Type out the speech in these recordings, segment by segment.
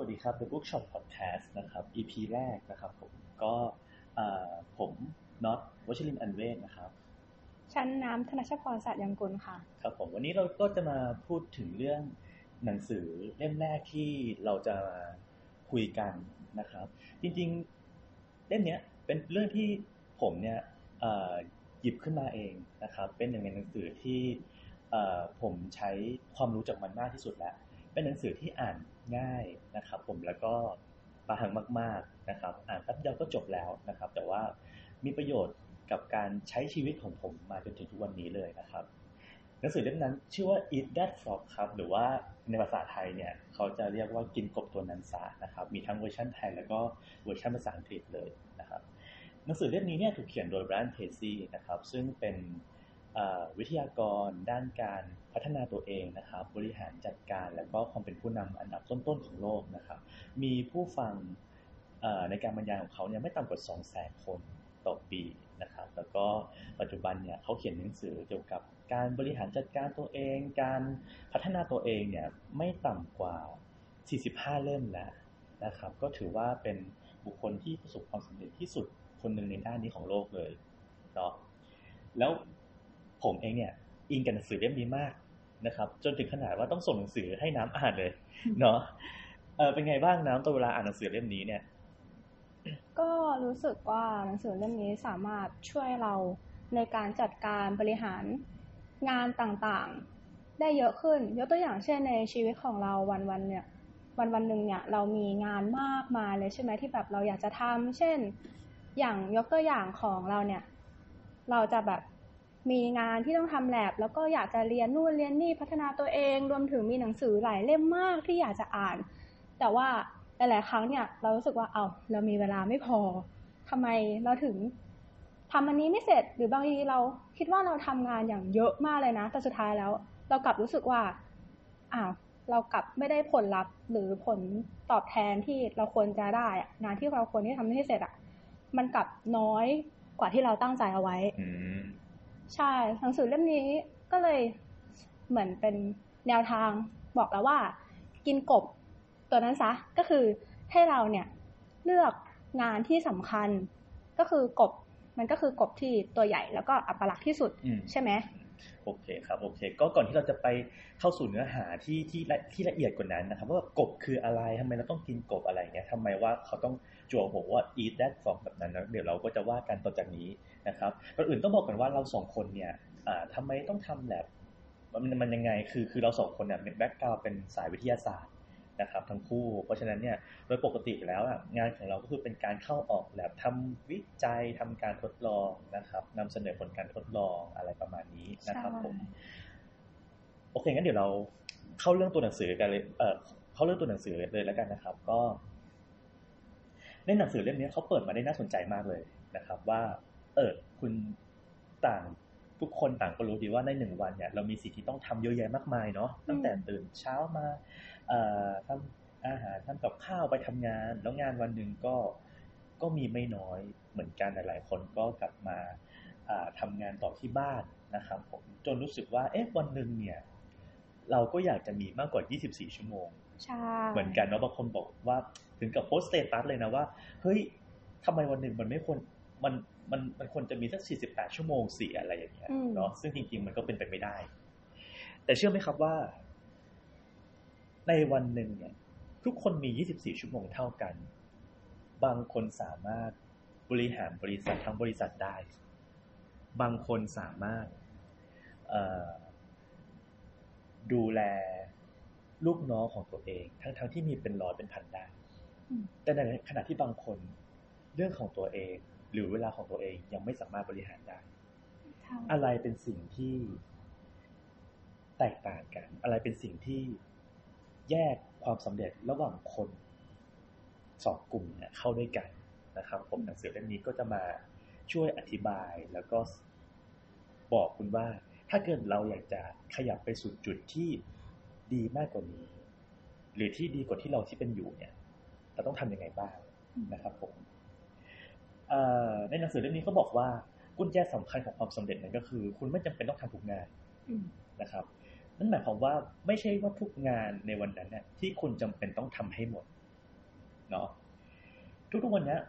วัสดีครับ The Bookshop Podcast นะครับ EP แรกนะครับผมก็ผมน็อตวชิรินอันเวศนะครับชั้นน้ำธนชพรสัตยังกุลค่ะ ครับผมวันนี้เราก็จะมาพูดถึงเรื่องหนังสือเล่มแรกที่เราจะมาคุยกันนะครับ จริงๆเล่มนี้เป็นเรื่องที่ผมเนี่ยหยิบขึ้นมาเองนะครับ เป็นหนึ่งในหนังสือที่ผมใช้ความรู้จากมันมากที่สุดแล้ว เป็นหนังสือที่อ่าน ง่ายนะครับ ผมแล้วก็ปาหังมาก ๆนะครับ อ่านแป๊บเดียวก็จบแล้วนะครับ แต่ว่ามีประโยชน์กับการใช้ชีวิตของผมมาจนถึงทุกวันนี้เลยนะครับหนังสือเล่มนั้นชื่อว่า Eat That Frog ครับหรือว่าในภาษาไทยเนี่ย เขาจะเรียกว่ากินกบตัวนั้นซะนะครับ มีทั้งเวอร์ชันไทยแล้วก็เวอร์ชันภาษาอังกฤษเลยนะครับหนังสือเล่มนี้เนี่ยถูกเขียนโดย Brian Tracy นะครับ ซึ่งเป็น วิทยากรด้านการพัฒนาตัวเองนะครับ บริหารจัดการแล้วก็ความเป็นผู้นำอันดับต้นๆของโลกนะครับ มีผู้ฟังในการบรรยายของเขาเนี่ยไม่ต่ำกว่า 2 0 0 0 0 0คนต่อปีนะครับ แล้วก็ปัจจุบันเนี่ยเขาเขียนหนังสือเกี่ยวกับการบริหารจัดการตัวเอง การพัฒนาตัวเองเนี่ยไม่ต่ำกว่า 45 เล่มแล้วนะครับ ก็ถือว่าเป็นบุคคลที่ประสบความสำเร็จที่สุดคนหนึ่งในด้านนี้ของโลกเลยเนาะแล้ว ผมเองเนี่ย อินกับหนังสือเล่มนี้มากนะครับ จนถึงขนาดว่าต้องส่งหนังสือให้น้ำอ่านเลยเนาะเออเป็นไงบ้างน้ำตัวเวลาอ่านหนังสือเล่มนี้เนี่ย ก็รู้สึกว่าหนังสือเล่มนี้สามารถช่วยเราในการจัดการบริหารงานต่างๆ ได้เยอะขึ้น ยกตัวอย่างเช่นในชีวิตของเราวันๆเนี่ย วันวันหนึ่งเนี่ย เรามีงานมากมายเลยใช่ไหมที่แบบเราอยากจะทำเช่น อย่างยกตัวอย่างของเราเนี่ย เราจะแบบ มีงานที่ต้องทำแลบแล้วก็อยากจะเรียนนู่นเรียนนี่พัฒนาตัวเอง รวมถึงมีหนังสือหลายเล่มมากที่อยากจะอ่าน แต่ว่าหลายๆครั้งเนี่ยเรารู้สึกว่าเอาเรามีเวลาไม่พอทำไมเราถึงทำอันนี้ไม่เสร็จหรือบางทีเราคิดว่าเราทำงานอย่างเยอะมากเลยนะ แต่สุดท้ายแล้ว เรากลับรู้สึกว่าอ้าวเรากลับไม่ได้ผลลัพธ์ หรือผลตอบแทนที่เราควรจะได้งานที่เราควรที่ทำให้เสร็จอะมันกลับน้อยกว่าที่เราตั้งใจเอาไว้ ใช่หนังสือเล่มนี้ก็เลยเหมือนเป็นแนวทางบอกแล้วว่า กินกบตัวนั้นซะก็คือให้เราเนี่ยเลือกงานที่สำคัญ ก็คือกบมันก็คือกบที่ตัวใหญ่แล้วก็อัปลักษณ์ที่สุดใช่ไหม โอเคครับโอเค ก็ก่อนที่เราจะไปเข้าสู่เนื้อหาที่ที่ที่ละเอียดกว่านั้นนะครับว่ากบคืออะไรทำไมเราต้องกินกบอะไรเงี้ยทำไมว่าเขาต้องจั่วหัวว่า eat that frog แบบนั้นนะเดี๋ยวเราก็จะว่ากันต่อจากนี้นะครับก่อนอื่นต้องบอกกันว่าเราสองคนเนี่ยทำไมต้องทำแบบมันมันยังไงคือคือเราสองคนเนี่ยเป็นแบ็กกราวเป็นสายวิทยาศาสตร์ นะครับทั้งคู่ เพราะฉะนั้นเนี่ยโดยปกติแล้วงานของเราก็คือเป็นการเข้าออกแลบทำวิจัยทำการทดลองนะครับนำเสนอผลการทดลองอะไรประมาณนี้นะครับผมโอเคงั้นเดี๋ยวเราเข้าเรื่องตัวหนังสือกันเลยเออเข้าเรื่องตัวหนังสือเลยแล้วกันนะครับ ก็ ในหนังสือเล่มนี้เขาเปิดมาได้น่าสนใจมากเลยนะครับ ว่า เออคุณต่าง ทุกคนต่างก็รู้ดีว่าในหนึ่งวันเนี่ยเรามีสิ่งที่ต้องทำเยอะแยะมากมายเนาะตั้งแต่ตื่นเช้ามาทำอาหารทำกับข้าวไปทำงาน แล้วงานวันหนึ่งก็ก็มีไม่น้อยเหมือนกันหลาย ๆ คนก็กลับมาทำงานต่อที่บ้านนะครับผมจนรู้สึกว่าเอ๊ะวันหนึ่งเนี่ยเราก็อยากจะมีมากกว่า 24 ชั่วโมง เหมือนกันเนาะบางคนบอกว่าถึงกับโพสต์สเตตัสเลยนะว่า เฮ้ยทำไมวันหนึ่งมันไม่ควรมัน มันมันควรจะมีสัก 48 ชั่วโมงเสียอะไรอย่างเงี้ยเนาะซึ่งจริง ๆ มันก็เป็นไปไม่ได้ แต่เชื่อไหมครับว่า ในวันหนึ่งเนี่ย ทุกคนมี 24 ชั่วโมงเท่ากัน บางคนสามารถบริหารบริษัททั้งบริษัทได้ บางคนสามารถดูแลลูกน้องของตัวเอง ทั้งๆทที่มีเป็นร้อยเป็นพันได้แต่ในขณะที่บางคนเรื่องของตัวเอง หรือเวลาของตัวเองยังไม่สามารถบริหารได้ อะไรเป็นสิ่งที่แตกต่างกัน อะไรเป็นสิ่งที่แยกความสำเร็จระหว่างคนสองกลุ่มเนี่ยเข้าด้วยกันนะครับ ผมหนังสือเล่มนี้ก็จะมาช่วยอธิบายแล้วก็บอกคุณว่า ถ้าเกิดเราอยากจะขยับไปสู่จุดที่ดีมากกว่านี้ หรือที่ดีกว่าที่เราที่เป็นอยู่เนี่ยเราต้องทํำยังไงบ้างนะครับผม ในหนังสือเล่มนี้ก็บอกว่ากุญแจสำคัญของความสำเร็จนั่นก็คือ คุณไม่จำเป็นต้องทำทุกงานนะครับนั่นหมายความว่าไม่ใช่ว่าทุกงานในวันนั้นเนี่ยที่คุณจำเป็นต้องทำให้หมดเนาะทุกๆวันเนี้ย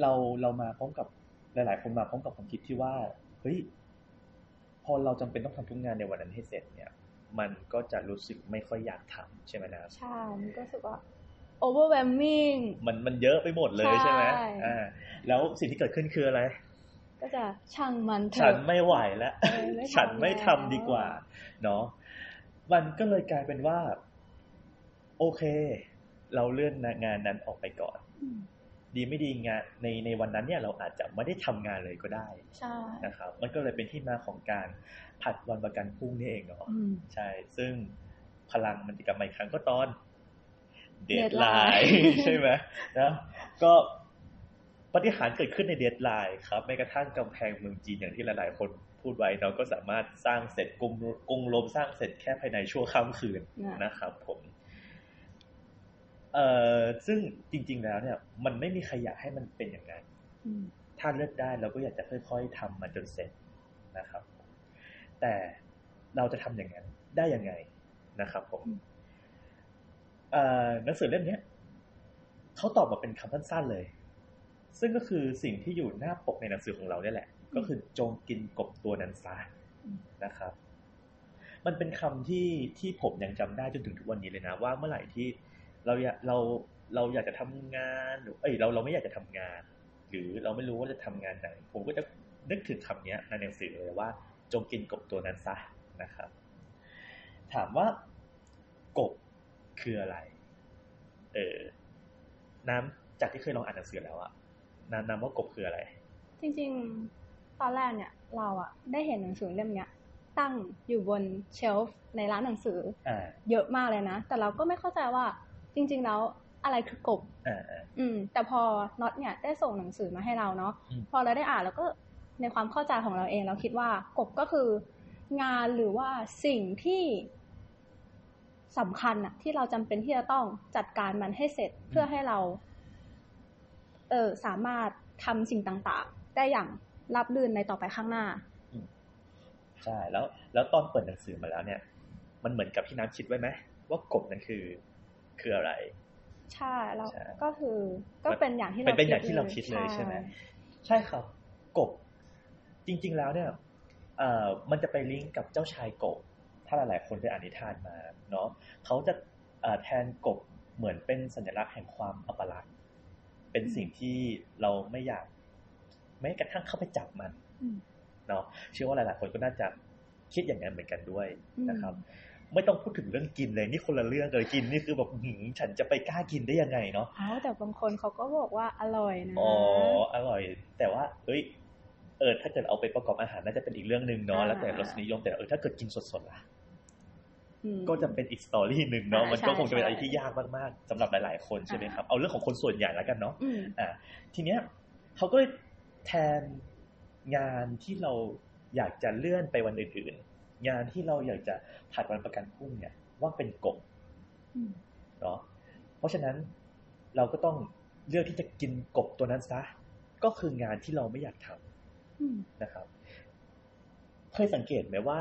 เราเรามาพร้อมกับหลาย ๆ คนมาพร้อมกับความคิดที่ว่าเฮ้ยพอเราจำเป็นต้องทำทุกงานในวันนั้นให้เสร็จเนี่ย มันก็จะรู้สึกไม่ค่อยอยากทำใช่ไหมนะใช่มันก็รู้สึกว่า overwhelming มันมันเยอะไปหมดเลยใช่ไหมอ่าแล้วสิ่งที่เกิดขึ้นคืออะไร ก็จะช่างมันฉันไม่ไหวแล้ว ฉันไม่ทำดีกว่า เนาะมันก็เลยกลายเป็นว่า โอเค เราเลื่อนงานนั้นออกไปก่อน ดีไม่ดีงานในในวันนั้นเนี่ยเราอาจจะไม่ได้ทำงานเลยก็ได้ใช่นะครับ มันก็เลยเป็นที่มาของการผัดวันประกันพรุ่งนี่เองเนาะใช่ ซึ่งพลังมันจะกลับมาอีกครั้งก็ตอน เดทไลน์ใช่ไหมนะก็ปฏิหารเกิดขึ้นในเดทไลน์ครับแม้กระทั่งกำแพงเมืองจีนอย่างที่หลาย ๆ คนพูดไว้เราก็สามารถสร้างเสร็จกรุงกรุงโรมสร้างเสร็จแค่ภายในชั่วค่ำคืนนะครับผมเอ่อซึ่งจริง ๆ แล้วเนี่ย มันไม่มีใครอยากให้มันเป็นอย่างนั้นถ้าเลือกได้เราก็อยากจะค่อย ๆทำมันจนเสร็จนะครับ แต่เราจะทำอย่างนั้นได้ยังไงนะครับ ผม หนังสือเล่มนี้เขาตอบมาเป็นคำสั้นๆเลย ซึ่งก็คือสิ่งที่อยู่หน้าปกในหนังสือของเราเนี่ยแหละ ก็คือจงกินกบตัวนั้นซะนะครับ มันเป็นคำที่ที่ผมยังจำได้จนถึงทุกวันนี้เลยนะ ว่าเมื่อไหร่ที่เราอยากเราเราอยากจะทำงานหรือเอ้ยเราเราไม่อยากจะทำงาน หรือเราไม่รู้ว่าจะทำงานไหนผมก็จะนึกถึงคำนี้ในหนังสือเลยว่า จงกินกบตัวนั้นซะนะครับ ถามว่ากบ คืออะไร เออ น้ำจากที่เคยลองอ่านหนังสือแล้วอะน้ำน้ำว่ากบคืออะไร จริง ๆ ตอนแรกเนี่ย เราอะได้เห็นหนังสือเล่มเนี้ย ตั้งอยู่บนเชลฟ์ในร้านหนังสืออเยอะมากเลยนะ แต่เราก็ไม่เข้าใจว่า จริง ๆ แล้วอะไรคือกบอืม แต่พอน็อตเนี่ยได้ส่งหนังสือมาให้เราเนาะ พอเราได้อ่านแล้วก็ในความเข้าใจของเราเองเราคิดว่ากบก็คืองานหรือว่าสิ่งที่ สำคัญอะที่เราจำเป็นที่จะต้องจัดการมันให้เสร็จเพื่อให้เรา เออสามารถทำสิ่งต่างๆ ได้อย่างรับรื่นในต่อไปข้างหน้าใช่แล้ว แล้วตอนเปิดหนังสือมาแล้วเนี่ย มันเหมือนกับที่น้ำคิดไว้ไหมว่ากบนั่นคือ คืออะไร ใช่แล้วก็คือ ก็เป็นอย่างที่เราเป็นอย่างที่เราคิดเลยใช่ไหมใช่ครับกบ จริง ๆ แล้วเนี่ยเอ่อมันจะไปลิงก์กับเจ้าชายกบ ถ้าหลายๆคนได้อ่านนิทานมาเนาะเขาจะแทนกบเหมือนเป็นสัญลักษณ์แห่งความอัปลักษณ์เป็นสิ่งที่เราไม่อยากแม้กระทั่งเข้าไปจับมันเนาะเชื่อว่าหลาย ๆ คนก็น่าจะคิดอย่างนั้นเหมือนกันด้วยนะครับ ไม่ต้องพูดถึงเรื่องกินเลยนี่คนละเรื่องเลยกินนี่คือแบบหืฉันจะไปกล้ากินได้ยังไงเนาะอ๋อแต่บางคนเขาก็บอกว่าอร่อยนะอ๋ออร่อย แต่ว่าเฮ้ยเออถ้าเกิดเอาไปประกอบอาหารน่าจะเป็นอีกเรื่องหนึ่งเนาะแล้วแต่รสนิยมแต่เออถ้าเกิดกินสดๆล่ะ ก็จะเป็นอีกสตอรี่หนึ่งเนาะมันก็คงจะเป็นอะไรที่ยากมากๆสำหรับหลาย ๆ คนใช่ไหมครับเอาเรื่องของคนส่วนใหญ่แล้วกันเนาะอ่าทีเนี้ยเขาก็เลยแทนงานที่เราอยากจะเลื่อนไปวันอื่นงานที่เราอยากจะผัดวันประกันพรุ่งเนี่ย ว่าเป็นกบเนาะเพราะฉะนั้นเราก็ต้องเลือกที่จะกินกบตัวนั้นซะก็คืองานที่เราไม่อยากทำนะครับ เคยสังเกตไหมว่า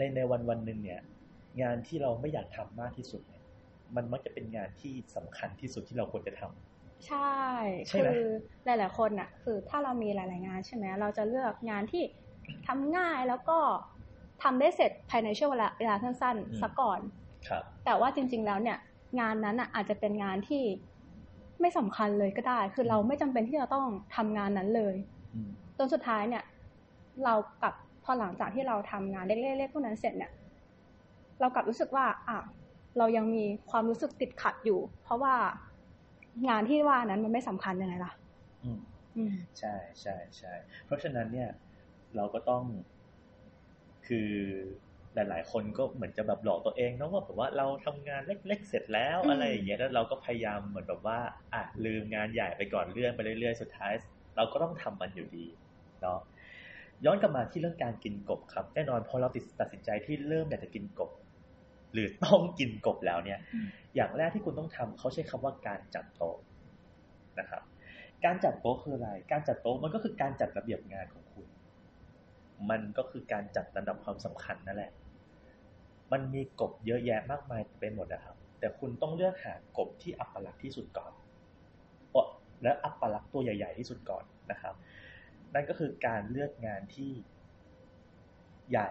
ในในวันวันหนึ่งเนี่ย งานที่เราไม่อยากทำมากที่สุดเนี่ยมันมักจะเป็นงานที่สำคัญที่สุดที่เราควรจะทำใช่คือหลาย ๆ คนอะคือถ้าเรามีหลาย ๆ งานใช่ไหมเราจะเลือกงานที่ทำง่ายแล้วก็ทำได้เสร็จภายในช่วงเวลาเวลาสั้นๆสักก่อนครับ แต่ว่าจริง ๆ แล้วเนี่ย งานนั้นอะอาจจะเป็นงานที่ไม่สำคัญเลยก็ได้ คือเราไม่จำเป็นที่จะต้องทำงานนั้นเลยจนสุดท้ายเนี่ย เรากลับ พอหลังจากที่เราทำงานเล็กๆพวกนั้นเสร็จเนี่ยเรากลับรู้สึกว่าอะเรายังมีความรู้สึกติดขัดอยู่ เพราะว่างานที่ว่านั้นมันไม่สำคัญยังไงล่ะอืมใช่ใช่ใช่เพราะฉะนั้นเนี่ย เราก็ต้อง คือหลาย ๆ คนก็เหมือนจะแบบหลอกตัวเองเนาะว่าแบบว่าเราทำงานเล็ก ๆ เสร็จแล้วอะไรอย่างเงี้ยแล้วเราก็พยายามเหมือนแบบว่าอะลืมงานใหญ่ไปก่อนเลื่อนไปเรื่อย ๆ สุดท้าย เราก็ต้องทำมันอยู่ดี เนาะ ย้อนกลับมาที่เรื่องการกินกบครับ แน่นอนพอเราติดตัดสินใจที่เริ่มอยากจะกินกบ หรือต้องกินกบแล้วเนี่ย อย่างแรกที่คุณต้องทำเขาใช้คำว่าการจัดโต๊ะนะครับ การจัดโต๊ะคืออะไร การจัดโต๊ะมันก็คือการจัดระเบียบงานของคุณ มันก็คือการจัดลำดับความสำคัญนั่นแหละ มันมีกบเยอะแยะมากมายไปหมดนะครับ แต่คุณต้องเลือกหากบที่อัปลักษณ์ที่สุดก่อนและอัปลักษณ์ตัวใหญ่ ๆ ที่สุดก่อนนะครับ นั่นก็คือการเลือกงานที่ใหญ่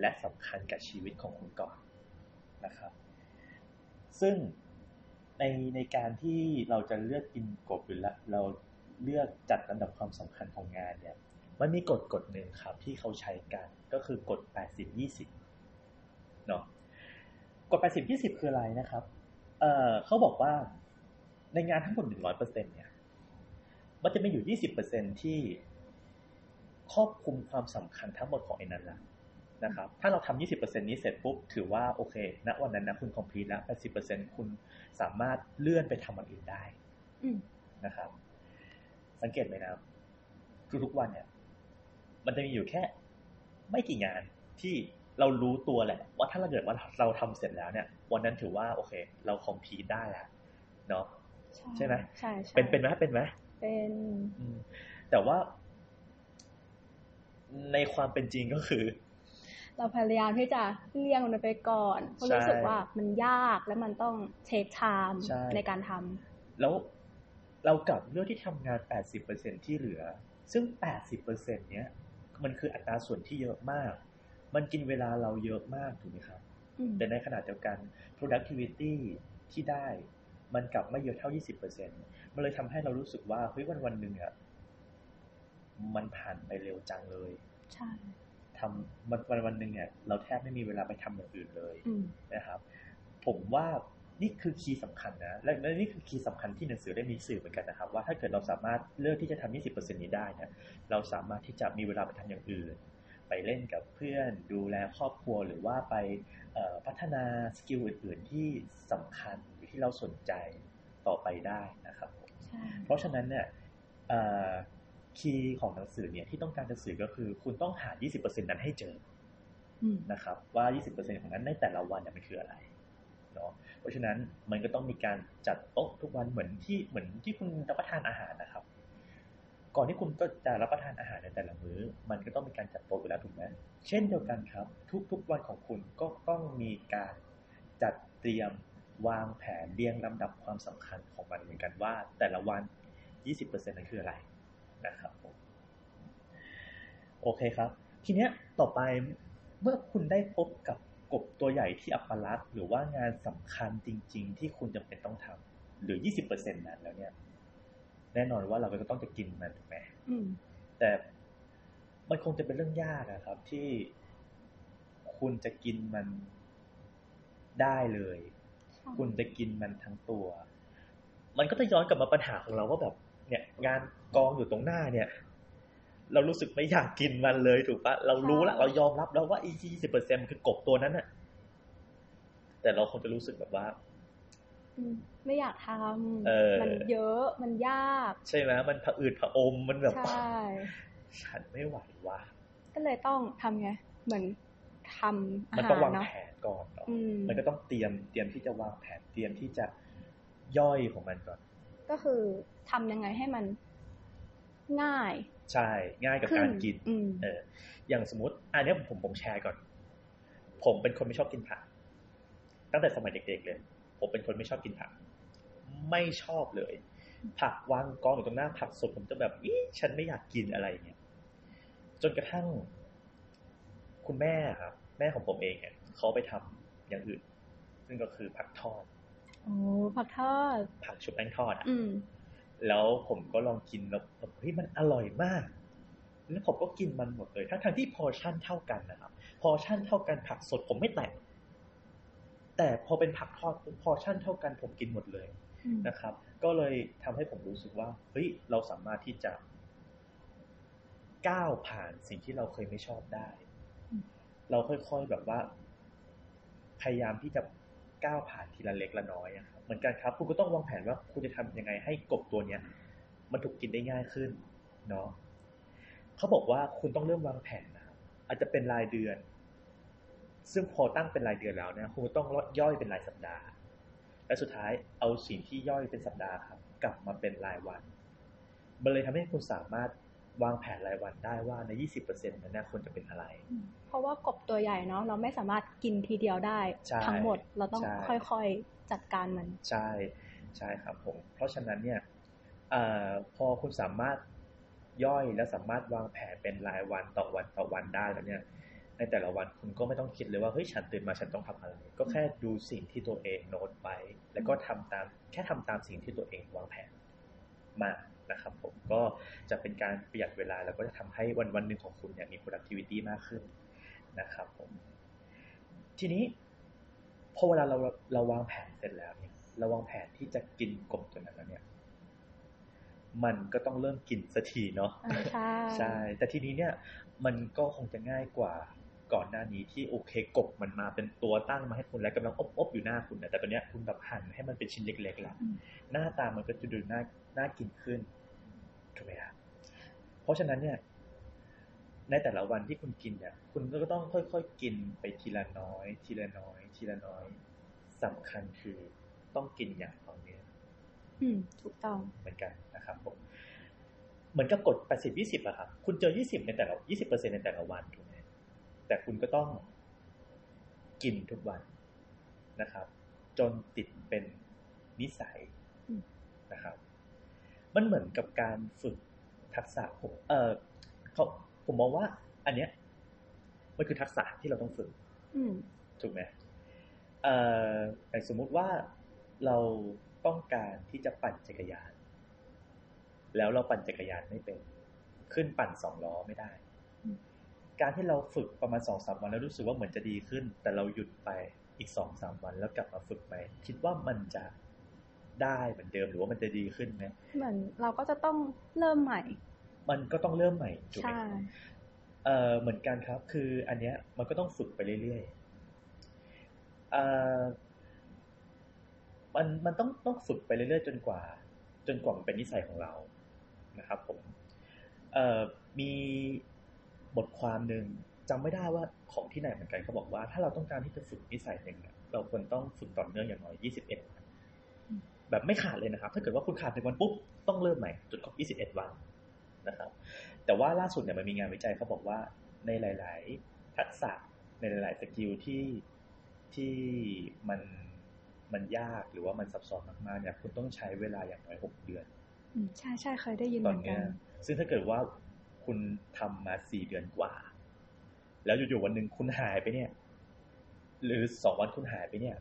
และสำคัญกับชีวิตของคุณก่อนนะครับ ซึ่งในในการที่เราจะเลือกกินกบหรือละเราเลือกจัดลำดับความสำคัญของงานเนี่ยมันมีกฎกฎหนึ่งครับที่เขาใช้กันก็คือกฎ 80-20 เนาะกฎ 80-20 คืออะไรนะครับเเขาบอกว่าในงานทั้งหมด 100%เนี่ย มันจะมีอยู่ 20%ที่ ครอบคลุมความสำคัญทั้งหมดของไอ้นั้นละนะครับ ถ้าเราทำ20%นี้เสร็จปุ๊บ ถือว่าโอเค ณ วันนั้นนะคุณคอมพลีทแล้ว 80%คุณสามารถเลื่อนไปทำอันอื่นได้นะครับ สังเกตไหมนะทุกๆวันเนี่ย มันจะมีอยู่แค่ ไม่กี่งานที่เรารู้ตัวแหละ ว่าถ้าเราเกิดว่าเราทำเสร็จแล้วเนี่ย วันนั้นถือว่าโอเค เราคอมพลีทได้แล้วเนาะใช่ไหมใช่เป็นเป็นไหมเป็นไหมเป็นแต่ว่า ในความเป็นจริงก็คือ เราพยายามที่จะเลี่ยงมันไปก่อน เพราะรู้สึกว่ามันยากและมันต้องเทคไทม์ในการทำแล้วเรากลับเลือกที่ทำงานแปดสิบเปอร์เซ็นที่เหลือ ซึ่งแปดสิบเปอร์เซ็นเนี้ย มันคืออัตราส่วนที่เยอะมาก มันกินเวลาเราเยอะมากถูกไหมครับ แต่ในขณะเดียวกัน productivity ที่ได้ มันกลับไม่เยอะเท่า 20%มันเลยทำให้เรารู้สึกว่าเฮ้ยวันวันหนึ่งอะ มันผ่านไปเร็วจังเลยใช่ทำวันวันวันหนึ่งเนี่ย เราแทบไม่มีเวลาไปทำอย่างอื่นเลยนะครับ ผมว่านี่คือคีย์สำคัญนะ และนี่คือคีย์สำคัญที่หนังสือได้มีสื่อเหมือนกันนะครับ ว่าถ้าเกิดเราสามารถเลือกที่จะทำ20%นี้ได้เนี่ยเราสามารถที่จะมีเวลาไปทำอย่างอื่น ไปเล่นกับเพื่อน ดูแลครอบครัวหรือว่าไปพัฒนา skill อื่น ๆ ที่สำคัญที่เราสนใจต่อไปได้นะครับเพราะฉะนั้นเนี่ย key ของหนังสือเนี่ยที่ต้องการจะสื่อก็คือ คุณต้องหา 20%นั้นให้เจอนะครับ ว่า 20%ของนั้นในแต่ละวันเนี่ยมันคืออะไรเนาะเพราะฉะนั้นมันก็ต้องมีการจัดโต๊ะทุกวันเหมือนที่เหมือนที่คุณรับประทานอาหารนะครับ ก่อนที่คุณก็จะรับประทานอาหารในแต่ละมื้อ มันก็ต้องมีการจัดโต๊ะอยู่แล้วถูกไหมเช่นเดียวกันครับ ทุกๆวันของคุณก็ต้องมีการจัดเตรียมวางแผนเรียงลำดับความสำคัญของมันเหมือนกันว่า แต่ละวัน 20%นั้นคืออะไร นะครับผมโอเคครับ ทีเนี้ยต่อไปเมื่อคุณได้พบกับกบตัวใหญ่ที่อัปลักษณ์หรือว่างานสำคัญจริง ๆ ที่คุณจำเป็นต้องทำหรือ 20%นั้นแล้วเนี่ย แน่นอนว่าเราก็ต้องจะกินมันถูกไหมแต่มันคงจะเป็นเรื่องยากนะครับ ที่คุณจะกินมันได้เลย คุณจะกินมันทั้งตัว มันก็จะย้อนกลับมาปัญหาของเราว่าแบบ เนี่ย งานกองอยู่ตรงหน้าเนี่ย เรารู้สึกไม่อยากกินมันเลยถูกปะเรารู้ละเรายอมรับแล้วว่าอียี่สิบเปอร์เซ็นคือกบตัวนั้นน่ะแต่เราคงจะรู้สึกแบบว่าไม่อยากทำมันเยอะมันยาก ใช่ไหมมันผะอืดผะอมมันแบบใช่ฉันไม่ไหวว่ะก็เลยต้องทำไงเหมือนทำมันต้องวางแผนก่อนเนาะมันก็ต้องเตรียมเตรียมที่จะวางแผนเตรียมที่จะย่อยของมันก่อน ก็คือทำยังไงให้มันง่าย ใช่ ง่ายกับการกินเอออย่างสมมติ อันนี้ผมผมแชร์ก่อน ผมเป็นคนไม่ชอบกินผัก ตั้งแต่สมัยเด็ก ๆ เลย ผมเป็นคนไม่ชอบกินผัก ไม่ชอบเลย ผักวางกองอยู่ตรงหน้าผักสดผมจะแบบอีฉันไม่อยากกินอะไรเงี้ยจนกระทั่ง คุณแม่ครับ แม่ของผมเองเนี่ยเขาไปทำอย่างอื่น ซึ่งก็คือผักทอด โอ้ผักทอด ผักชุบแป้งทอดอะแล้วผมก็ลองกินแล้วเฮ้ยมันอร่อยมาก แล้วผมก็กินมันหมดเลยทั้งทั้งที่พอชั่นเท่ากันนะครับ พอชั่นเท่ากันผักสดผมไม่แตะแต่พอเป็นผักทอดพอชั่นเท่ากันผมกินหมดเลยนะครับ ก็เลยทำให้ผมรู้สึกว่าเฮ้ยเราสามารถที่จะก้าวผ่านสิ่งที่เราเคยไม่ชอบได้ เราค่อยๆแบบว่า พยายามที่จะ ก้าวผ่านทีละเล็กละน้อยครับเหมือนกันครับ คุณก็ต้องวางแผนว่าคุณจะทำยังไงให้กบตัวเนี้ยมันถูกกินได้ง่ายขึ้นเนาะเขาบอกว่าคุณต้องเริ่มวางแผนนะครับอาจจะเป็นรายเดือน ซึ่งพอตั้งเป็นรายเดือนแล้วเนี่ยคุณต้องย่อยเป็นรายสัปดาห์ และสุดท้ายเอาสิ่งที่ย่อยเป็นสัปดาห์ครับ กลับมาเป็นรายวัน มันเลยทำให้คุณสามารถ วางแผนรายวันได้ว่าใน 20%นั้นนะควรจะเป็นอะไร เพราะว่ากบตัวใหญ่เนาะเราไม่สามารถกินทีเดียวได้ทั้งหมดเราต้องค่อยๆจัดการมัน ใช่ใช่ครับผมเพราะฉะนั้นเนี่ยอพอคุณสามารถย่อยและสามารถวางแผนเป็นรายวันต่อวันต่อวันได้แล้วเนี่ยในแต่ละวันคุณก็ไม่ต้องคิดเลยว่าเฮ้ยฉันตื่นมาฉันต้องทำอะไร ก็แค่ดูสิ่งที่ตัวเองโน้ตไปแล้วก็ทำตามแค่ทำตามสิ่งที่ตัวเองวางแผนมา นะครับผมก็จะเป็นการประหยัดเวลา แล้วก็จะทำให้วันวันหนึ่งของคุณเนี่ยมี productivity มากขึ้นนะครับผมทีนี้พอเวลาเราเราวางแผนเสร็จแล้วเนี่ยเราวางแผนที่จะกินกบตัวนั้นแล้วเนี่ย มันก็ต้องเริ่มกินสักทีเนาะใช่ใช่ แต่ทีนี้เนี่ย มันก็คงจะง่ายกว่าก่อนหน้านี้ที่โอเคกบมันมาเป็นตัวตั้งมาให้คุณแล้วกำลังอบอบอยู่หน้าคุณนะแต่ตอนนี้คุณแบบหั่นให้มันเป็นชิ้นเล็กๆแล้วหน้าตามันก็จะดูน่าน่ากินขึ้น ถูกไหมครับเพราะฉะนั้นเนี่ย ในแต่ละวันที่คุณกินเนี่ย คุณก็ต้องค่อยๆกินไปทีละน้อย ทีละน้อย ทีละน้อยสำคัญคือต้องกินอย่างต่อเนื่องอืม ถูกต้องเหมือนกันนะครับผมเหมือนกับกดแปดสิบยี่สิบอะครับ คุณเจอยี่สิบในแต่ละยี่สิบเปอร์เซ็นในแต่ละวันถูกไหมแต่คุณก็ต้องกินทุกวันนะครับ จนติดเป็นนิสัยนะครับ มันเหมือนกับการฝึกทักษะผมเออเขาผมมองว่า อันเนี้ยมันคือทักษะที่เราต้องฝึกถูกไหมเอ่อแต่สมมุติว่าเราต้องการที่จะปั่นจักรยาน แล้วเราปั่นจักรยานไม่เป็น ขึ้นปั่นสองล้อไม่ได้ การที่เราฝึกประมาณสองสามวันแล้วรู้สึกว่าเหมือนจะดีขึ้น แต่เราหยุดไปอีกสองสามวันแล้วกลับมาฝึกใหม่คิดว่ามันจะ ได้เหมือนเดิมหรือว่ามันจะดีขึ้นไหมเหมือนเราก็จะต้องเริ่มใหม่ มันก็ต้องเริ่มใหม่ถูกไหมเออเหมือนกันครับ คืออันเนี้ยมันก็ต้องฝึกไปเรื่อยๆเออมันมันต้องต้องฝึกไปเรื่อยๆจนกว่า จนกว่ามันเป็นนิสัยของเรานะครับผมเอ่อมีบทความหนึ่งจำไม่ได้ว่าของที่ไหนเหมือนกันเขาบอกว่า ถ้าเราต้องการที่จะฝึกนิสัยหนึ่งเราควรต้องฝึกต่อเนื่องอย่างน้อยยี่สิบเอ็ดวัน แบบไม่ขาดเลยนะครับ ถ้าเกิดว่าคุณขาดหนึ่งวันปุ๊บต้องเริ่มใหม่จนครบยี่สิบเอ็ดวันนะครับ แต่ว่าล่าสุดเนี่ยมันมีงานวิจัยเขาบอกว่าในหลาย ๆ ทักษะในหลาย ๆ สกิลที่ที่มันมันยากหรือว่ามันซับซ้อนมากๆเนี่ยคุณต้องใช้เวลาอย่างน้อยหกเดือนใช่ใช่เคยได้ยินเหมือนกันซึ่งถ้าเกิดว่าคุณทำมาสี่เดือนกว่า แล้วอยู่ๆวันหนึ่งคุณหายไปเนี่ย หรือสองวันคุณหายไปเนี่ย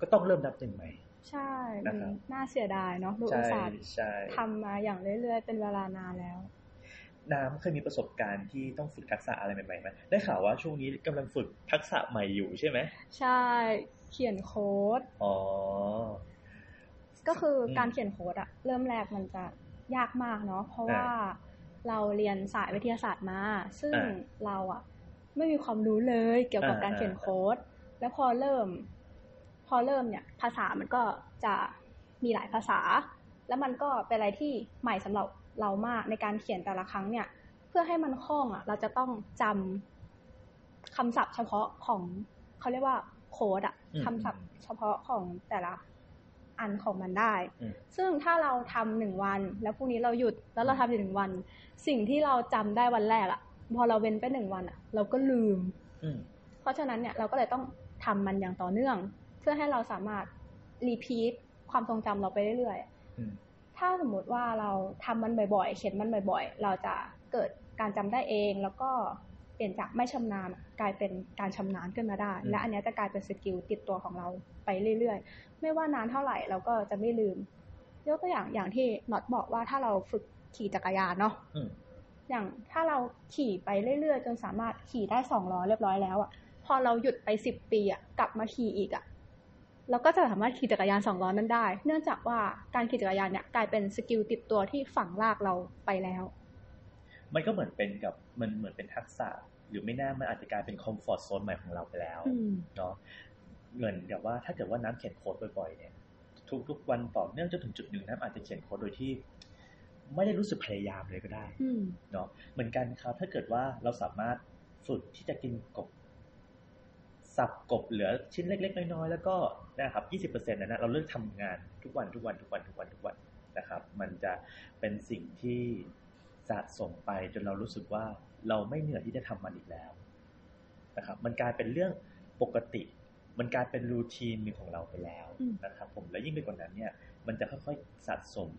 ก็ต้องเริ่มนับหนึ่งใหม่ ใช่นะครับน่าเสียดายเนาะดูอุตสาห์ทำมาอย่างเรื่อยๆ เป็นเวลานานแล้ว น้ำเคยมีประสบการณ์ที่ต้องฝึกทักษะอะไรใหม่ๆไหมได้ข่าวว่าช่วงนี้กำลังฝึกทักษะใหม่อยู่ใช่ไหมใช่ เขียนโค้ดอ๋อก็คือการเขียนโค้ดอะเริ่มแรกมันจะยากมากเนาะเพราะว่าเราเรียนสายวิทยาศาสตร์มา ซึ่งเราอะไม่มีความรู้เลยเกี่ยวกับการเขียนโค้ด แล้วพอเริ่ม พอเริ่มเนี่ยภาษามันก็จะมีหลายภาษา แล้วมันก็เป็นอะไรที่ใหม่สำหรับเรามากในการเขียนแต่ละครั้งเนี่ย เพื่อให้มันคล่องอะ เราจะต้องจำคำศัพท์เฉพาะของเขาเรียกว่าโค้ดอะคำศัพท์เฉพาะของแต่ละอันของมันได้ ซึ่งถ้าเราทำหนึ่งวัน แล้วพรุ่งนี้เราหยุดแล้วเราทำอีกหนึ่งวัน สิ่งที่เราจำได้วันแรกอะพอเราเว้นไปหนึ่งวันอะเราก็ลืม เพราะฉะนั้นเนี่ยเราก็เลยต้องทำมันอย่างต่อเนื่องเพื่อให้เราสามารถรีพีทความทรงจำเราไปเรื่อยๆ ถ้าสมมุติว่าเราทำมันบ่อยๆ เขียนมันบ่อยๆ เราจะเกิดการจำได้เองแล้วก็เปลี่ยนจากไม่ชำนาญกลายเป็นการชำนาญขึ้นมาได้ และอันนี้จะกลายเป็น skill ติดตัวของเราไปเรื่อยๆ ไม่ว่านานเท่าไหร่เราก็จะไม่ลืม ยกตัวอย่างอย่างที่น็อตบอกว่าถ้าเราฝึกขี่จักรยานเนาะอย่างถ้าเราขี่ไปเรื่อยๆ จนสามารถขี่ได้สองล้อเรียบร้อยแล้วอะพอเราหยุดไปสิบปีอะกลับมาขี่อีกอะ เราก็จะสามารถขี่จักรยานสองล้อนั้นได้ เนื่องจากว่าการขี่จักรยานเนี่ยกลายเป็น skill ติดตัวที่ฝังรากเราไปแล้ว มันก็เหมือนเป็นกับมันเหมือนเป็นทักษะ หรือไม่แน่มันอาจจะกลายเป็นคอมฟอร์ทโซนใหม่ของเราไปแล้วเนาะเงินแบบว่าถ้าเกิดว่าน้ำเขียนโค้ดบ่อยๆเนี่ยทุกๆวันต่อเนื่องจนถึงจุดหนึ่งน้ำอาจจะเขียนโค้ดโดยที่ไม่ได้รู้สึกพยายามเลยก็ได้เนาะเหมือนกันครับถ้าเกิดว่าเราสามารถฝึกที่จะกินกบ สับกบเหลือชิ้นเล็ก ๆ น้อยๆแล้วก็นะครับยี่สิบเปอร์เซ็นต์นะเราเลิกทำงานทุกวันทุกวันทุกวันทุกวันทุกวันนะครับ มันจะเป็นสิ่งที่สะสมไปจนเรารู้สึกว่าเราไม่เหนื่อยที่จะทำมันอีกแล้วนะครับมันกลายเป็นเรื่องปกติ มันกลายเป็นรูทีนของเราไปแล้วนะครับผมและยิ่งไปกว่านั้นเนี่ย มันจะค่อยๆสะสม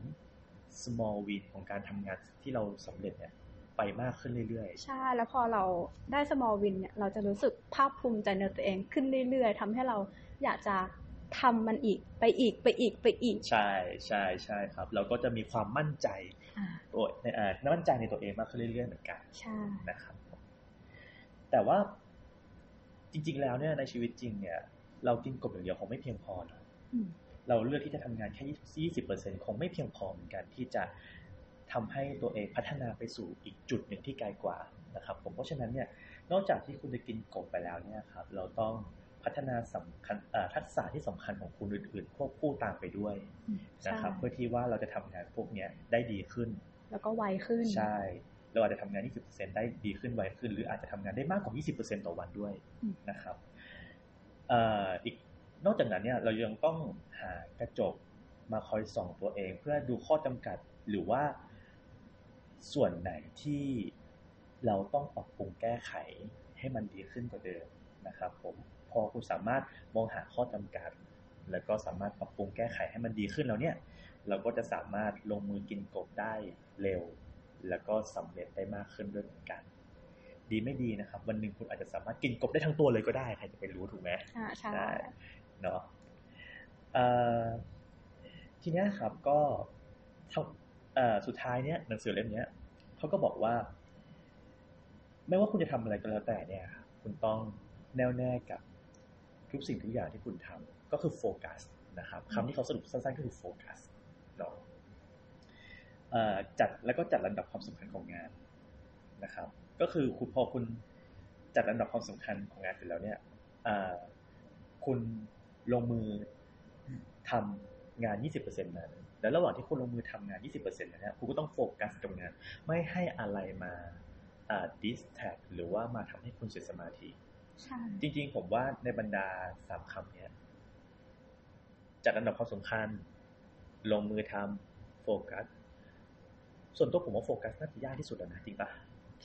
small win ของการทำงานที่เราสำเร็จเนี่ย ไปมากขึ้นเรื่อยๆ ใช่ แล้วพอเราได้ small win เนี่ย เราจะรู้สึกภาคภูมิใจในตัวเองขึ้นเรื่อยๆทำให้เราอยากจะทำมันอีกไปอีกไปอีกไปอีก ใช่ใช่ใช่ครับ เราก็จะมีความมั่นใจตัวในอ่ามั่นใจในตัวเองมากขึ้นเรื่อยๆเหมือนกันใช่นะครับ แต่ว่าจริง ๆ แล้วเนี่ยในชีวิตจริงเนี่ย เรากินกบอย่างเดียวคงไม่เพียงพอเนาะเราเลือกที่จะทำงานแค่ยี่สิบเปอร์เซ็นคงไม่เพียงพอเหมือนกันที่จะ ทำให้ตัวเองพัฒนาไปสู่อีกจุดหนึ่งที่ไกลกว่านะครับผมเพราะฉะนั้นเนี่ยนอกจากที่คุณจะกินกบไปแล้วเนี่ยครับเราต้องพัฒนาสำคัญทักษะที่สำคัญของคุณอื่นๆควบคู่ตามไปด้วยนะครับเพื่อที่ว่าเราจะทำงานพวกเนี้ยได้ดีขึ้น แล้วก็ไวขึ้นใช่เราอาจจะทำงาน 20%ได้ดีขึ้นไวขึ้น หรืออาจจะทำงานได้มากกว่า 20%ต่อวันด้วยนะครับอีกนอกจากนั้นเนี่ยเรายังต้องหากระจกมาคอยส่องตัวเอง เพื่อดูข้อจำกัดหรือว่า ส่วนไหนที่เราต้องปรับปรุงแก้ไขให้มันดีขึ้นกว่าเดิมนะครับผมพอคุณสามารถมองหาข้อจำกัด แล้วก็สามารถปรับปรุงแก้ไขให้มันดีขึ้นแล้วเนี่ย เราก็จะสามารถลงมือกินกบได้เร็ว แล้วก็สำเร็จได้มากขึ้นด้วยเหมือนกัน ดีไม่ดีนะครับ วันหนึ่งคุณอาจจะสามารถกินกบได้ทั้งตัวเลยก็ได้ใครจะไปรู้ถูกไหมอ่าใช่เนาะทีนี้ครับก็ สุดท้ายเนี้ยหนังสือเล่มนี้เขาก็บอกว่า ไม่ว่าคุณจะทำอะไรก็แล้วแต่เนี่ย คุณต้องแน่วแน่กับทุกสิ่งทุกอย่างที่คุณทำก็คือโฟกัสนะครับคำที่เขาสรุปสั้นๆก็คือโฟกัสเนาะจัดแล้วก็จัดลำดับความสำคัญของงานนะครับ ก็คือคุณพอคุณจัดลำดับความสำคัญของงานเสร็จแล้วเนี่ยคุณลงมือทำงาน 20%นั้น แล้วระหว่างที่คุณลงมือทำงาน 20%นั้นเนี่ยคุณก็ต้องโฟกัสกับงาน ไม่ให้อะไรมา distract หรือว่ามาทำให้คุณเสียสมาธิจริง ๆ ผมว่าในบรรดาสามคำเนี้ยจัดอันดับความสำคัญ ลงมือทำโฟกัส ส่วนตัวผมว่าโฟกัสน่าจะยากที่สุดแล้วนะจริงปะ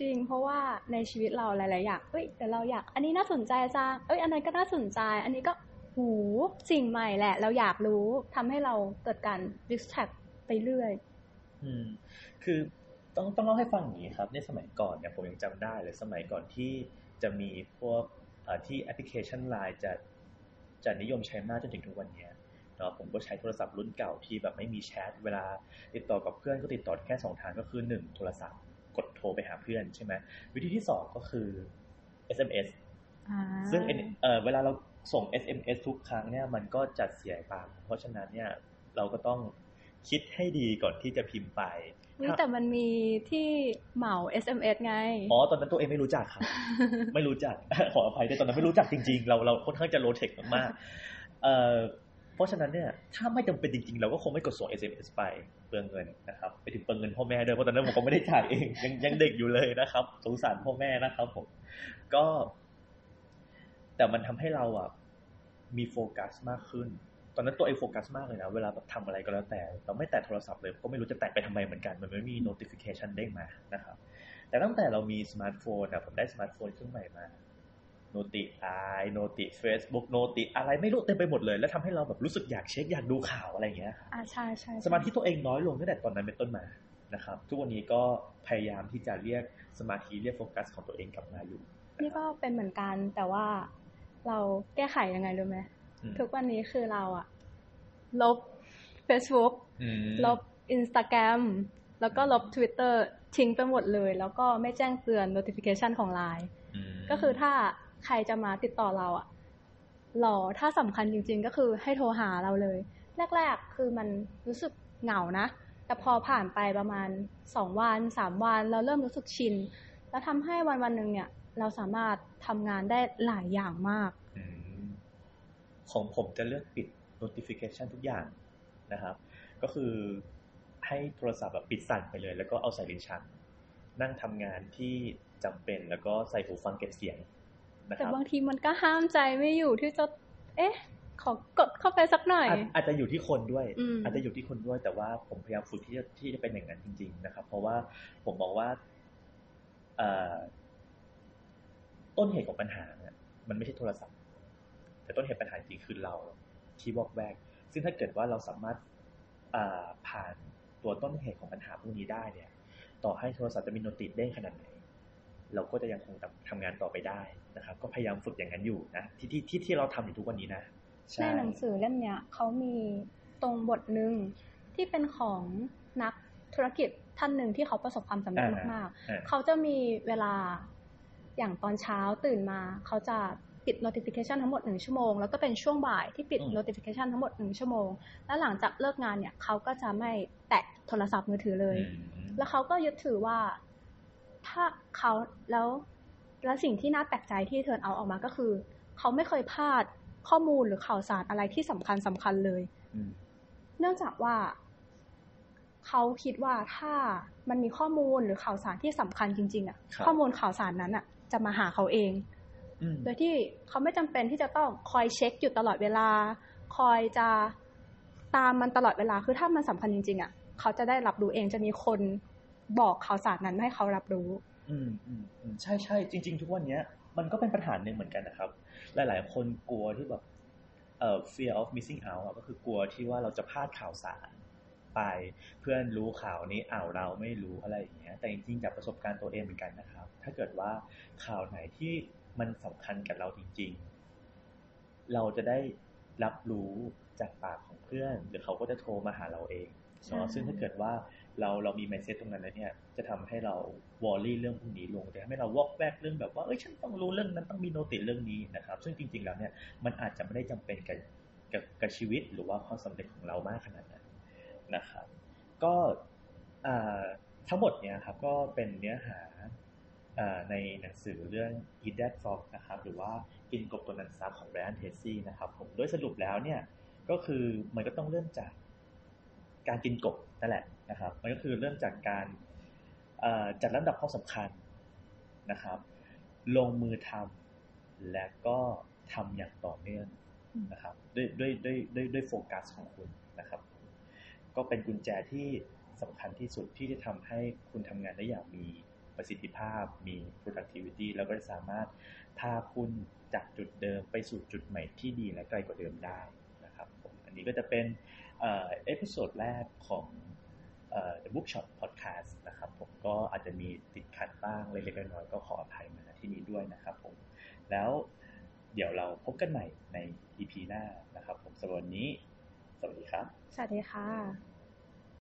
จริงเพราะว่าในชีวิตเราหลายๆอย่างเอ้ยแต่เราอยาก อันนี้น่าสนใจจังเอ้ย อันนั้นก็น่าสนใจ อันนี้ก็ หูสิ่งใหม่แหละ เราอยากรู้ทำให้เราเกิดการ distract ไปเรื่อย อืม คือต้องต้องเล่าให้ฟังอย่างนี้ครับ ในสมัยก่อนเนี่ยผมยังจำได้เลยสมัยก่อนที่จะมีพวกที่แอปพลิเคชัน Line จะจะนิยมใช้มากจนถึงทุกวันนี้เนาะผมก็ใช้โทรศัพท์รุ่นเก่าที่แบบไม่มีแชทเวลาติดต่อกับเพื่อนก็ติดต่อแค่สองทางก็คือหนึ่งโทรศัพท์กดโทรไปหาเพื่อนใช่ไหมวิธีที่สองก็คือ SMS ซึ่งเเวลาเรา ส่ง SMS ทุกครั้งเนี่ยมันก็จัดเสียตังเพราะฉะนั้นเนี่ยเราก็ต้องคิดให้ดีก่อนที่จะพิมพ์ไปแต่มันมีที่เหมา SMS ไง อ๋อ ตอนนั้นตัวเองไม่รู้จักครับ ไม่รู้จัก ขออภัยด้วยตอนนั้นไม่รู้จักจริงๆ เราเราค่อนข้างจะโลเทคมากๆเอ่อเพราะฉะนั้นเนี่ย ถ้าไม่จำเป็นจริงๆ เราก็คงไม่กดส่ง SMS ไปเปลืองเงินนะครับ ไปถึงเปลืองเงินพ่อแม่ด้วย เพราะตอนนั้นผมก็ไม่ได้จ่ายเอง ยังยังเด็กอยู่เลยนะครับ สงสารพ่อแม่นะครับผม ก็ แต่มันทำให้เราอะมีโฟกัสมากขึ้น ตอนนั้นตัวเองโฟกัสมากเลยนะ เวลาแบบทำอะไรก็แล้วแต่ เราไม่แตะโทรศัพท์เลย ก็ไม่รู้จะแตะไปทำไมเหมือนกัน มันไม่มี notification เด้งมานะครับ แต่ตั้งแต่เรามีสมาร์ทโฟนนะผมได้สมาร์ทโฟนเครื่องใหม่มาโนติไอโนติเฟซบุ๊กโนติอะไรไม่รู้เต็มไปหมดเลย แล้วทำให้เราแบบรู้สึกอยากเช็คอยากดูข่าวอะไรอย่างเงี้ยอ่าใช่ใช่สมาธิตัวเองน้อยลงตั้งแต่ตอนนั้นเป็นต้นมานะครับ ทุกวันนี้ก็พยายามที่จะเรียกสมาธิเรียกโฟกัสของตัวเองกลับมาอยู่ นี่ก็เป็นเหมือนกันแต่ว่า เราแก้ไขยังไงรู้ไหมทุกวันนี้คือเราอะลบ Facebook ลบ Instagram แล้วก็ลบ Twitter ทิ้งไปหมดเลย แล้วก็ไม่แจ้งเตือน notification ของ Line ก็คือถ้าใครจะมาติดต่อเราอะหรอถ้าสำคัญจริง ๆ ก็คือให้โทรหาเราเลย แรก ๆ คือมันรู้สึกเหงานะ แต่พอผ่านไปประมาณสองวันสามวัน เราเริ่มรู้สึกชิน แล้วทำให้วันวันหนึ่งเนี่ย เราสามารถทำงานได้หลายอย่างมากของผมจะเลือกปิด notification ทุกอย่างนะครับ ก็คือให้โทรศัพท์แบบปิดสั่นไปเลย แล้วก็เอาใส่ลิ้นชักนั่งทำงานที่จำเป็นแล้วก็ใส่หูฟังเก็บเสียงนะครับแต่บางทีมันก็ห้ามใจไม่อยู่ที่จะ เอ๊ะ ขอกดเข้าไปไปสักหน่อย อาจจะอยู่ที่คนด้วย อาจจะอยู่ที่คนด้วย แต่ว่าผมพยายามฝึกที่จะที่จะเป็นอย่างนั้นจริง ๆ นะครับ เพราะว่าผมมองว่า ต้นเหตุของปัญหาเนี่ยมันไม่ใช่โทรศัพท์ แต่ต้นเหตุปัญหาจริงคือเราที่วอกแวก ซึ่งถ้าเกิดว่าเราสามารถผ่านตัวต้นเหตุของปัญหาพวกนี้ได้เนี่ย ต่อให้โทรศัพท์จะมีโนติเด้งขนาดไหน เราก็จะยังคงทำงานต่อไปได้นะครับ ก็พยายามฝึกอย่างนั้นอยู่นะที่ที่ที่ที่เราทำอยู่ทุกวันนี้นะในหนังสือเล่มเนี้ยเขามีตรงบทหนึ่งที่เป็นของนักธุรกิจท่านหนึ่งที่เขาประสบความสำเร็จมากๆ เขาจะมีเวลา อย่างตอนเช้าตื่นมาเขาจะปิด notification ทั้งหมดหนึ่งชั่วโมง แล้วก็เป็นช่วงบ่ายที่ปิด notification ทั้งหมดหนึ่งชั่วโมง แล้วหลังจากเลิกงานเนี่ยเขาก็จะไม่แตะโทรศัพท์มือถือเลย แล้วเขาก็ยึดถือว่า ถ้าเขาแล้วแล้วสิ่งที่น่าแปลกใจที่เทิร์นเอาออกมาก็คือ เขาไม่เคยพลาดข้อมูลหรือข่าวสารอะไรที่สำคัญสำคัญเลย เนื่องจากว่า เขาคิดว่าถ้ามันมีข้อมูลหรือข่าวสารที่สำคัญจริง ๆอะ ข้อมูลข่าวสารนั้นอะ จะมาหาเขาเอง โดยที่เขาไม่จำเป็นที่จะต้องคอยเช็คอยู่ตลอดเวลา คอยจะตามมันตลอดเวลา คือถ้ามันสำคัญจริงๆอะ เขาจะได้รับรู้เองจะมีคนบอกข่าวสารนั้นให้เขารับรู้อืมอืมใช่ใช่จริง ๆ ทุกวันเนี้ย มันก็เป็นปัญหาหนึ่งเหมือนกันนะครับ หลาย ๆ คนกลัวที่แบบเอ่อ fear of missing out ก็คือกลัวที่ว่าเราจะพลาดข่าวสาร ไป เพื่อนรู้ข่าวนี้อ้าวเราไม่รู้อะไรอย่างเงี้ย แต่จริงๆจากประสบการณ์ตัวเองเหมือนกันนะครับ ถ้าเกิดว่าข่าวไหนที่มันสำคัญกับเราจริง ๆ เราจะได้รับรู้จากปากของเพื่อนหรือเขาก็จะโทรมาหาเราเองเนาะซึ่งถ้าเกิดว่าเราเรามี mindset ตรงนั้นแล้วเนี่ย จะทำให้เรา worry เรื่องพวกนี้ลงจะทำให้เราวอกแวกเรื่องแบบว่าเอ้ยฉันต้องรู้เรื่องนั้นต้องมี noti เรื่องนี้นะครับ ซึ่งจริง ๆ แล้วเนี่ยมันอาจจะไม่ได้จำเป็นกับกับกับชีวิตหรือว่าความสำเร็จของเรามากขนาดนั้น นะครับ ก็ทั้งหมดเนี่ยครับก็เป็นเนื้อหาในหนังสือเรื่อง Eat That Frog นะครับ หรือว่ากินกบตัวนั้นซับของ Brian Tracy นะครับผมโดยสรุปแล้วเนี่ยก็คือมันก็ต้องเริ่มจากการกินกบนั่นแหละนะครับ มันก็คือเริ่มจากการจัดลำดับความสำคัญนะครับ ลงมือทำและก็ทำอย่างต่อเนื่องนะครับ ด้วยด้วยด้วยด้วยด้วยโฟกัสของคุณนะครับ ก็เป็นกุญแจที่สำคัญที่สุดที่จะทำให้คุณทำงานได้อย่างมีประสิทธิภาพ มี productivity แล้วก็สามารถพาคุณจากจุดเดิมไปสู่จุดใหม่ที่ดีและไกลกว่าเดิมได้นะครับผมอันนี้ก็จะเป็น episode แรกของ The Bookshop Podcast นะครับผมก็อาจจะมีติดขัดบ้างเล็กๆน้อยๆก็ขออภัยมาที่นี้ด้วยนะครับผมแล้วเดี๋ยวเราพบกันใหม่ใน EP หน้านะครับผมสำหรับวันนี้ สวัสดีครับ สวัสดีค่ะ